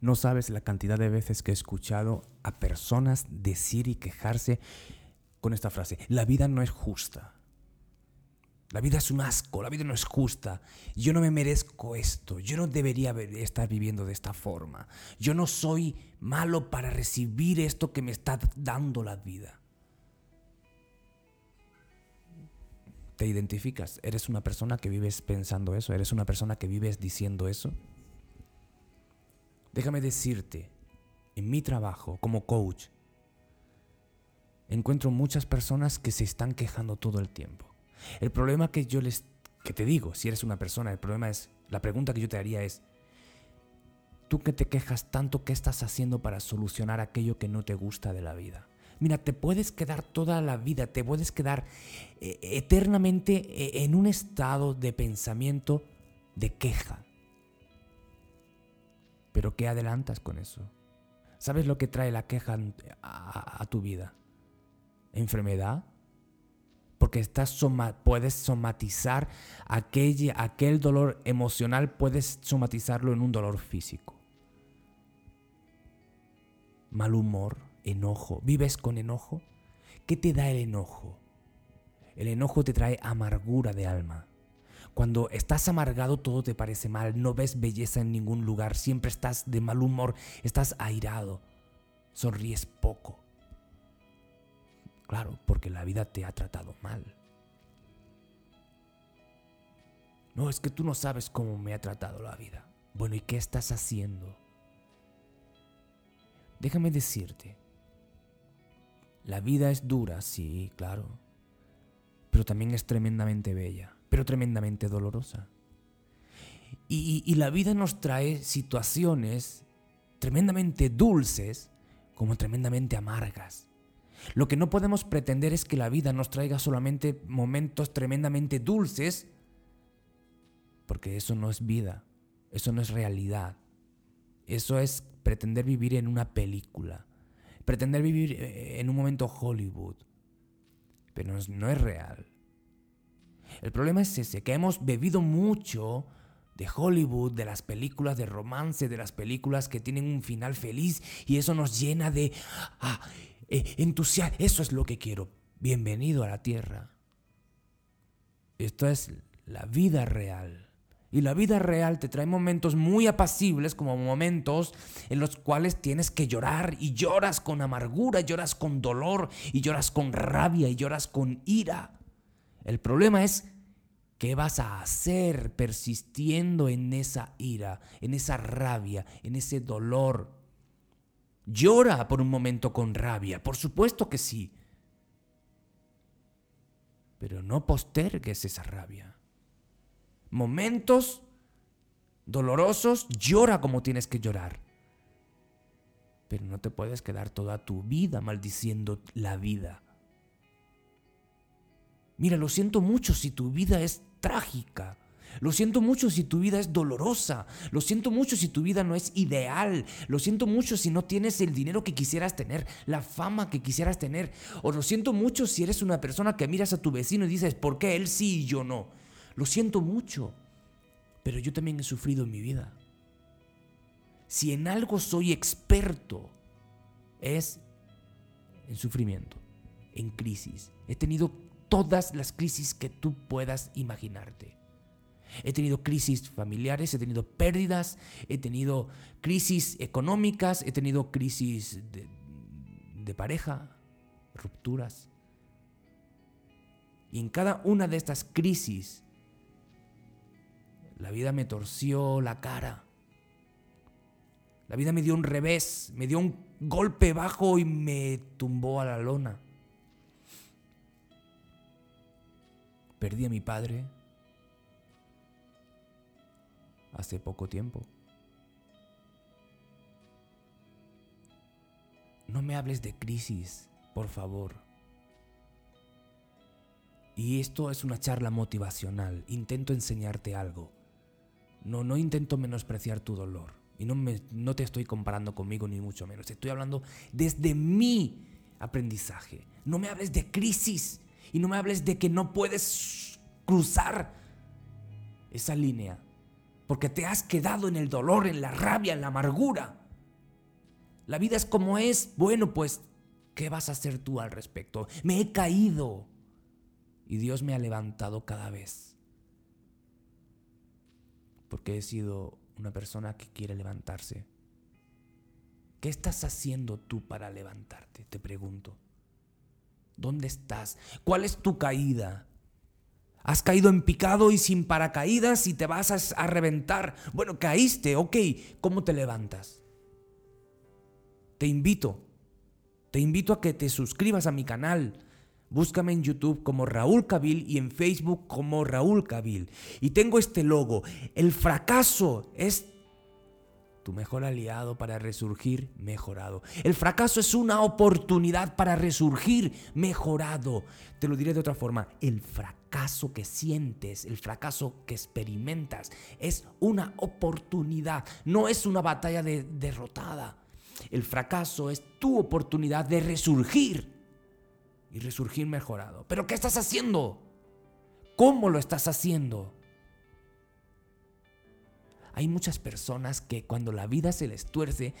No sabes la cantidad de veces que he escuchado a personas decir y quejarse con esta frase. La vida no es justa. La vida es un asco, la vida no es justa. Yo no me merezco esto, yo no debería estar viviendo de esta forma. Yo no soy malo para recibir esto que me está dando la vida. ¿Te identificas? ¿Eres una persona que vives pensando eso? ¿Eres una persona que vives diciendo eso? Déjame decirte, en mi trabajo como coach, encuentro muchas personas que se están quejando todo el tiempo. El problema que yo les que te digo, si eres una persona, el problema es la pregunta que yo te haría es tú que te quejas tanto, ¿qué estás haciendo para solucionar aquello que no te gusta de la vida? Mira, te puedes quedar toda la vida, te puedes quedar eh, eternamente eh, en un estado de pensamiento de queja. Pero ¿qué adelantas con eso? ¿Sabes lo que trae la queja a, tu vida? ¿Enfermedad? porque estás puedes somatizar aquel, aquel dolor emocional, puedes somatizarlo en un dolor físico. Mal humor, enojo. ¿Vives con enojo? ¿Qué te da el enojo? El enojo te trae amargura de alma. Cuando estás amargado todo te parece mal, no ves belleza en ningún lugar, siempre estás de mal humor, estás airado, sonríes poco. Claro, porque la vida te ha tratado mal. No, es que tú no sabes cómo me ha tratado la vida. Bueno, ¿y qué estás haciendo? Déjame decirte, la vida es dura, sí, claro, pero también es tremendamente bella, pero tremendamente dolorosa. Y, la vida nos trae situaciones tremendamente dulces como tremendamente amargas. Lo que no podemos pretender es que la vida nos traiga solamente momentos tremendamente dulces, porque eso no es vida, eso no es realidad. Eso es pretender vivir en una película, pretender vivir eh, en un momento Hollywood, pero no es, real. El problema es ese, que hemos bebido mucho de Hollywood, de las películas de romance, de las películas que tienen un final feliz y eso nos llena de... Ah, eh, entusiasmo. Eso es lo que quiero. Bienvenido a la tierra. Esto es la vida real. Y la vida real te trae momentos muy apacibles, como momentos en los cuales tienes que llorar y lloras con amargura, lloras con dolor y lloras con rabia y lloras con ira. El problema es qué vas a hacer persistiendo en esa ira, en esa rabia, en ese dolor. Llora por un momento con rabia, por supuesto que sí. Pero no postergues esa rabia. Momentos dolorosos, llora como tienes que llorar. Pero no te puedes quedar toda tu vida maldiciendo la vida. Mira, lo siento mucho si tu vida es trágica. Lo siento mucho si tu vida es dolorosa. Lo siento mucho si tu vida no es ideal. Lo siento mucho si no tienes el dinero que quisieras tener, la fama que quisieras tener. O lo siento mucho si eres una persona que miras a tu vecino y dices, ¿por qué él sí y yo no? Lo siento mucho. Pero yo también he sufrido en mi vida. Si en algo soy experto, es en sufrimiento, en crisis. He tenido todas las crisis que tú puedas imaginarte. He tenido crisis familiares, he tenido pérdidas, he tenido crisis económicas, he tenido crisis de, pareja, rupturas. Y en cada una de estas crisis, la vida me torció la cara. La vida me dio un revés, me dio un golpe bajo y me tumbó a la lona. Perdí a mi padre, hace poco tiempo. No me hables de crisis, por favor. Y esto es una charla motivacional. Intento enseñarte algo. No, no intento menospreciar tu dolor. Y no, me, no te estoy comparando conmigo, ni mucho menos. Estoy hablando desde mi aprendizaje. No me hables de crisis. Y no me hables de que no puedes cruzar esa línea porque te has quedado en el dolor, en la rabia, en la amargura. La vida es como es. Bueno, pues, ¿qué vas a hacer tú al respecto? Me he caído. Y Dios me ha levantado cada vez. Porque he sido una persona que quiere levantarse. ¿Qué estás haciendo tú para levantarte? Te pregunto. ¿Dónde estás? ¿Cuál es tu caída? Has caído en picado y sin paracaídas y te vas a, reventar. Bueno, caíste, ok. ¿Cómo te levantas? Te invito, te invito a que te suscribas a mi canal. Búscame en YouTube como Raúl Cabil y en Facebook como Raúl Cabil. Y tengo este logo. El fracaso es tu mejor aliado para resurgir mejorado. El fracaso es una oportunidad para resurgir mejorado. Te lo diré de otra forma, el fracaso que sientes, el fracaso que experimentas es una oportunidad, no es una batalla de derrotada. El fracaso es tu oportunidad de resurgir y resurgir mejorado. Pero ¿qué estás haciendo? ¿Cómo lo estás haciendo? Hay muchas personas que cuando la vida se les tuerce,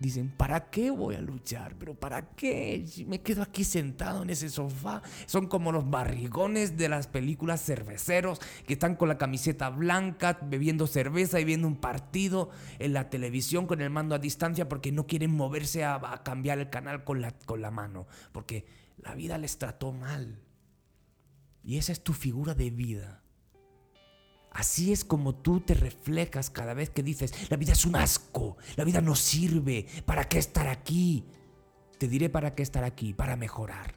dicen, ¿para qué voy a luchar? ¿Pero para qué? Me quedo aquí sentado en ese sofá. Son como los barrigones de las películas cerveceros que están con la camiseta blanca, bebiendo cerveza y viendo un partido en la televisión con el mando a distancia porque no quieren moverse a, a cambiar el canal con la, con la mano. Porque la vida les trató mal. Y esa es tu figura de vida. Así es como tú te reflejas cada vez que dices, la vida es un asco, la vida no sirve, ¿para qué estar aquí? Te diré para qué estar aquí, para mejorar.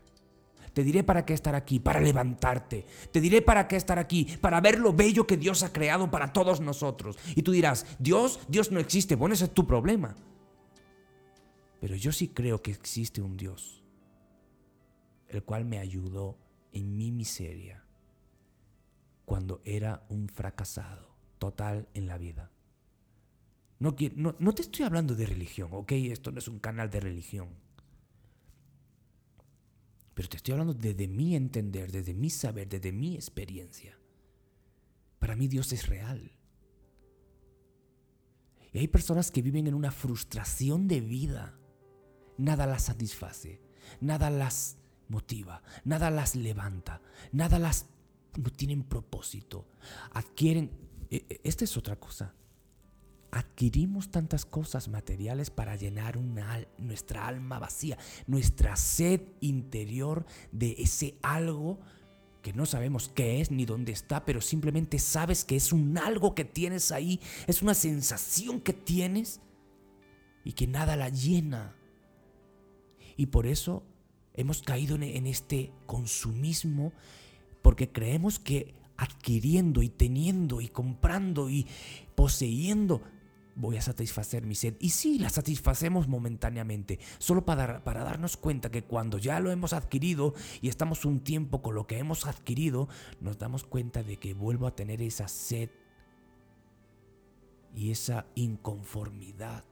Te diré para qué estar aquí, para levantarte. Te diré para qué estar aquí, para ver lo bello que Dios ha creado para todos nosotros. Y tú dirás, Dios, Dios no existe. Bueno, ese es tu problema. Pero yo sí creo que existe un Dios, el cual me ayudó en mi miseria cuando era un fracasado total en la vida. No, te estoy hablando de religión, ¿ok? Esto no es un canal de religión. Pero te estoy hablando desde mi entender, desde mi saber, desde mi experiencia. Para mí Dios es real. Y hay personas que viven en una frustración de vida. Nada las satisface, nada las motiva, nada las levanta, nada las no tienen propósito. Adquieren, e, e, esta es otra cosa. Adquirimos tantas cosas materiales para llenar una, nuestra alma vacía, nuestra sed interior de ese algo que no sabemos qué es ni dónde está, pero simplemente sabes que es un algo que tienes ahí, es una sensación que tienes y que nada la llena. Y por eso hemos caído en este consumismo porque creemos que adquiriendo y teniendo y comprando y poseyendo voy a satisfacer mi sed. Y sí, la satisfacemos momentáneamente, solo para, para, darnos cuenta que cuando ya lo hemos adquirido y estamos un tiempo con lo que hemos adquirido, nos damos cuenta de que vuelvo a tener esa sed y esa inconformidad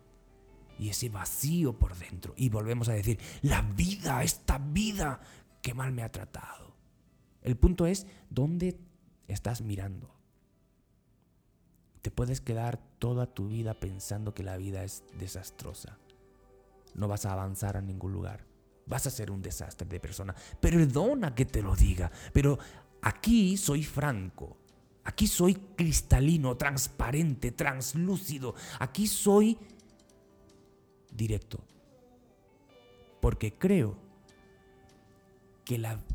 y ese vacío por dentro. Y volvemos a decir, la vida, esta vida que mal me ha tratado. El punto es dónde estás mirando. Te puedes quedar toda tu vida pensando que la vida es desastrosa. No vas a avanzar a ningún lugar. Vas a ser un desastre de persona. Perdona que te lo diga, pero aquí soy franco. Aquí soy cristalino, transparente, translúcido. Aquí soy directo. Porque creo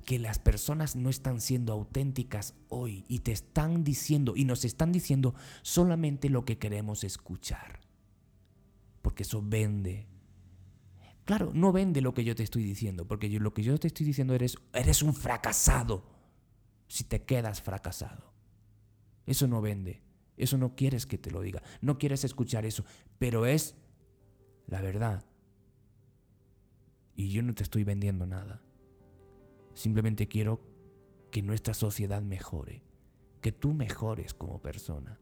que, las personas no están siendo auténticas hoy y te están diciendo y nos están diciendo solamente lo que queremos escuchar. Porque eso vende. Claro, no vende lo que yo te estoy diciendo, porque lo que yo te estoy diciendo eres, eres un fracasado si te quedas fracasado. Eso no vende. Eso no quieres que te lo diga. No quieres escuchar eso. Pero es la verdad. Y yo no te estoy vendiendo nada. Simplemente quiero que nuestra sociedad mejore, que tú mejores como persona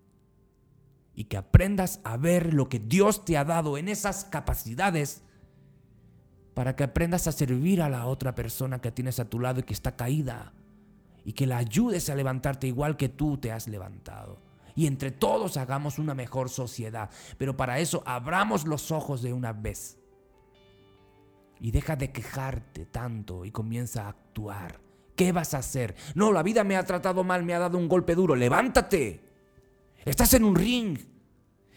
y que aprendas a ver lo que Dios te ha dado en esas capacidades para que aprendas a servir a la otra persona que tienes a tu lado y que está caída y que la ayudes a levantarte igual que tú te has levantado y entre todos hagamos una mejor sociedad. Pero para eso abramos los ojos de una vez. Y deja de quejarte tanto y comienza a actuar. ¿Qué vas a hacer? No, la vida me ha tratado mal, me ha dado un golpe duro. Levántate. Estás en un ring.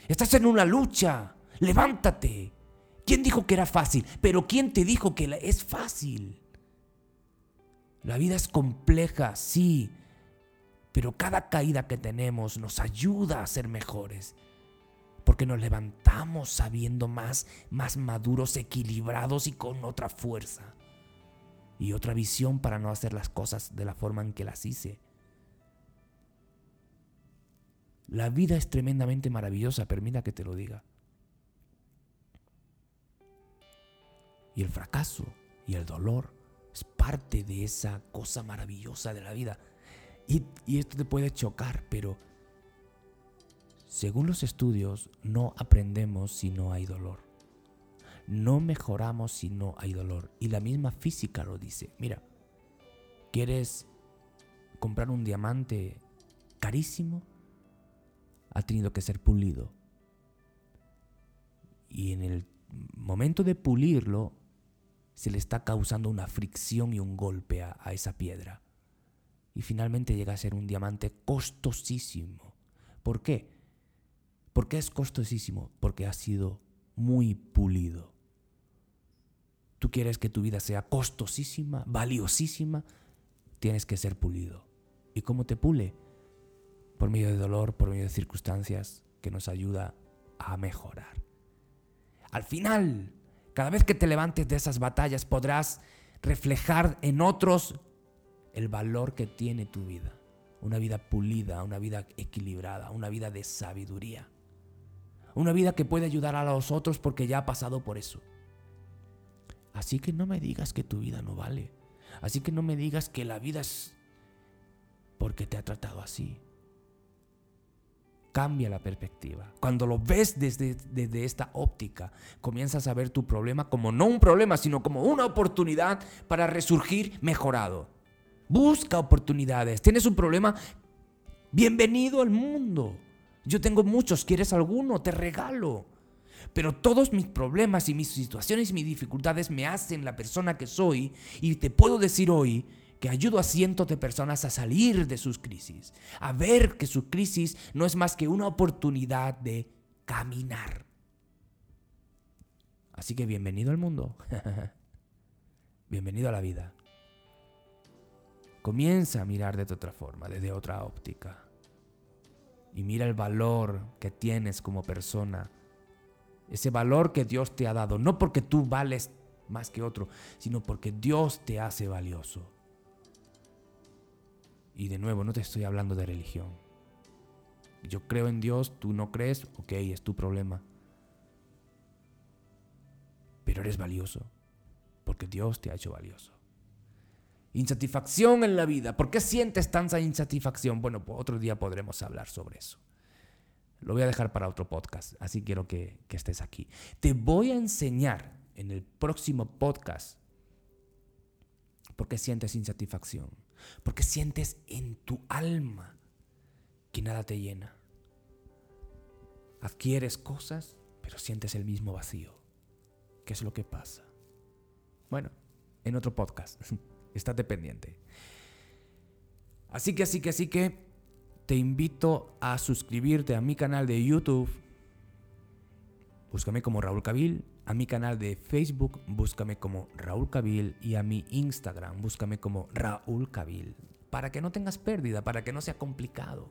Estás en una lucha. Levántate. ¿Quién dijo que era fácil? Pero ¿quién te dijo que es fácil? La vida es compleja, sí, pero cada caída que tenemos nos ayuda a ser mejores. Porque nos levantamos sabiendo más, más maduros, equilibrados y con otra fuerza. Y otra visión para no hacer las cosas de la forma en que las hice. La vida es tremendamente maravillosa, permita que te lo diga. Y el fracaso y el dolor es parte de esa cosa maravillosa de la vida. Y, y esto te puede chocar, pero según los estudios no aprendemos si no hay dolor. No mejoramos si no hay dolor. Y la misma física lo dice. Mira, ¿quieres comprar un diamante carísimo? Ha tenido que ser pulido. Y en el momento de pulirlo, se le está causando una fricción y un golpe a, esa piedra. Y finalmente llega a ser un diamante costosísimo. ¿Por qué? ¿Por qué es costosísimo? Porque ha sido muy pulido. Tú quieres que tu vida sea costosísima, valiosísima, tienes que ser pulido. ¿Y cómo te pule? Por medio de dolor, por medio de circunstancias que nos ayuda a mejorar. Al final, cada vez que te levantes de esas batallas podrás reflejar en otros el valor que tiene tu vida. Una vida pulida, una vida equilibrada, una vida de sabiduría. Una vida que puede ayudar a los otros porque ya ha pasado por eso. Así que no me digas que tu vida no vale. Así que no me digas que la vida es porque te ha tratado así cambia la perspectiva. Cuando lo ves desde, desde, esta óptica, comienzas a ver tu problema como no un problema, sino como una oportunidad para resurgir mejorado. Busca oportunidades. Tienes un problema, bienvenido al mundo. Yo tengo muchos, ¿quieres alguno? Te regalo. Pero todos mis problemas y mis situaciones y mis dificultades me hacen la persona que soy y te puedo decir hoy que ayudo a cientos de personas a salir de sus crisis, a ver que su crisis no es más que una oportunidad de caminar. Así que bienvenido al mundo, bienvenido a la vida. Comienza a mirar de otra forma, desde otra óptica. Y mira el valor que tienes como persona. Ese valor que Dios te ha dado, no porque tú vales más que otro, sino porque Dios te hace valioso. Y de nuevo, no te estoy hablando de religión. Yo creo en Dios, tú no crees, ok, es tu problema. Pero eres valioso, porque Dios te ha hecho valioso. Insatisfacción en la vida. ¿Por qué sientes tanta insatisfacción? Bueno, otro día podremos hablar sobre eso. Lo voy a dejar para otro podcast, así quiero que, que estés aquí. Te voy a enseñar en el próximo podcast por qué sientes insatisfacción. Porque sientes en tu alma que nada te llena. Adquieres cosas, pero sientes el mismo vacío. ¿Qué es lo que pasa? Bueno, en otro podcast. Estate pendiente. Así que, así que, así que te invito a suscribirte a mi canal de YouTube. Búscame como Raúl Cabil a mi canal de Facebook, búscame como Raúl Cabil y a mi Instagram, búscame como Raúl Cabil. Para que no tengas pérdida, para que no sea complicado.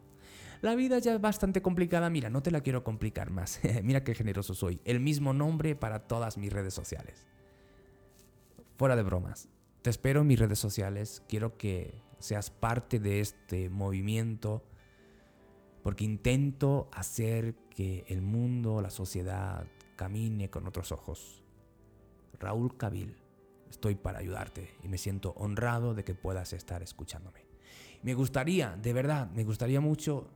La vida ya es bastante complicada, mira, no te la quiero complicar más. mira qué generoso soy. El mismo nombre para todas mis redes sociales. Fuera de bromas. Te espero en mis redes sociales. Quiero que seas parte de este movimiento porque intento hacer que el mundo, la sociedad, camine con otros ojos. Raúl Cabil, estoy para ayudarte y me siento honrado de que puedas estar escuchándome. Me gustaría, de verdad, me gustaría mucho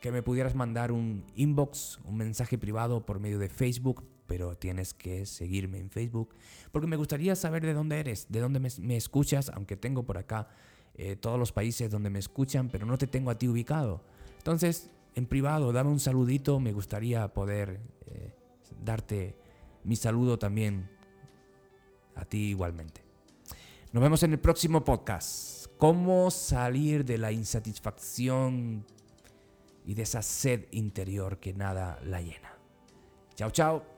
que me pudieras mandar un inbox, un mensaje privado por medio de Facebook, pero tienes que seguirme en Facebook, porque me gustaría saber de dónde eres, de dónde me, escuchas, aunque tengo por acá eh, todos los países donde me escuchan, pero no te tengo a ti ubicado. Entonces, en privado, dame un saludito, me gustaría poder eh, darte mi saludo también a ti igualmente. Nos vemos en el próximo podcast. ¿Cómo salir de la insatisfacción y de esa sed interior que nada la llena? Chao, chao.